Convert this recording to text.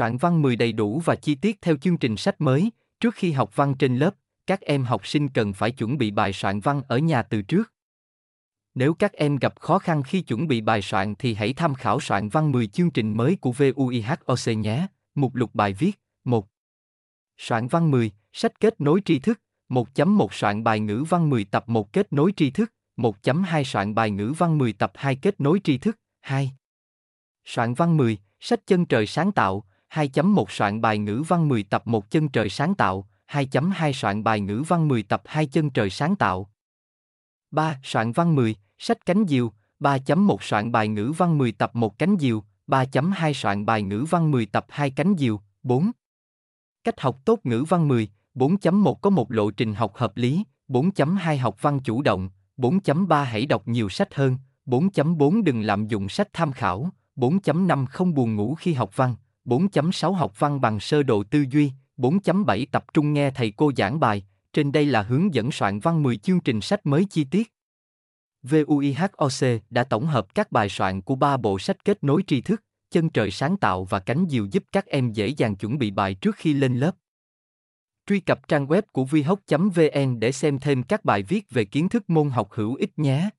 Soạn văn 10 đầy đủ và chi tiết theo chương trình sách mới, trước khi học văn trên lớp, các em học sinh cần phải chuẩn bị bài soạn văn ở nhà từ trước. Nếu các em gặp khó khăn khi chuẩn bị bài soạn thì hãy tham khảo soạn văn 10 chương trình mới của VUIHOC nhé. Mục lục bài viết 1. Soạn văn 10, sách kết nối tri thức 1.1 soạn bài ngữ văn 10 tập 1 kết nối tri thức 1.2 soạn bài ngữ văn 10 tập 2 kết nối tri thức 2. Soạn văn 10, sách chân trời sáng tạo 2.1 soạn bài ngữ văn 10 tập 1 chân trời sáng tạo 2.2 soạn bài ngữ văn 10 tập 2 chân trời sáng tạo 3. Soạn văn 10, sách cánh diều, 3.1 soạn bài ngữ văn 10 tập 1 cánh diều, 3.2 soạn bài ngữ văn 10 tập 2 cánh diều, 4. Cách học tốt ngữ văn 10, 4.1 có một lộ trình học hợp lý, 4.2 học văn chủ động, 4.3 hãy đọc nhiều sách hơn, 4.4 đừng lạm dụng sách tham khảo, 4.5 không buồn ngủ khi học văn, 4.6 học văn bằng sơ đồ tư duy, 4.7 tập trung nghe thầy cô giảng bài, trên đây là hướng dẫn soạn văn 10 chương trình sách mới chi tiết. VUIHOC đã tổng hợp các bài soạn của ba bộ sách kết nối tri thức, chân trời sáng tạo và cánh diều giúp các em dễ dàng chuẩn bị bài trước khi lên lớp. Truy cập trang web của vihoc.vn để xem thêm các bài viết về kiến thức môn học hữu ích nhé.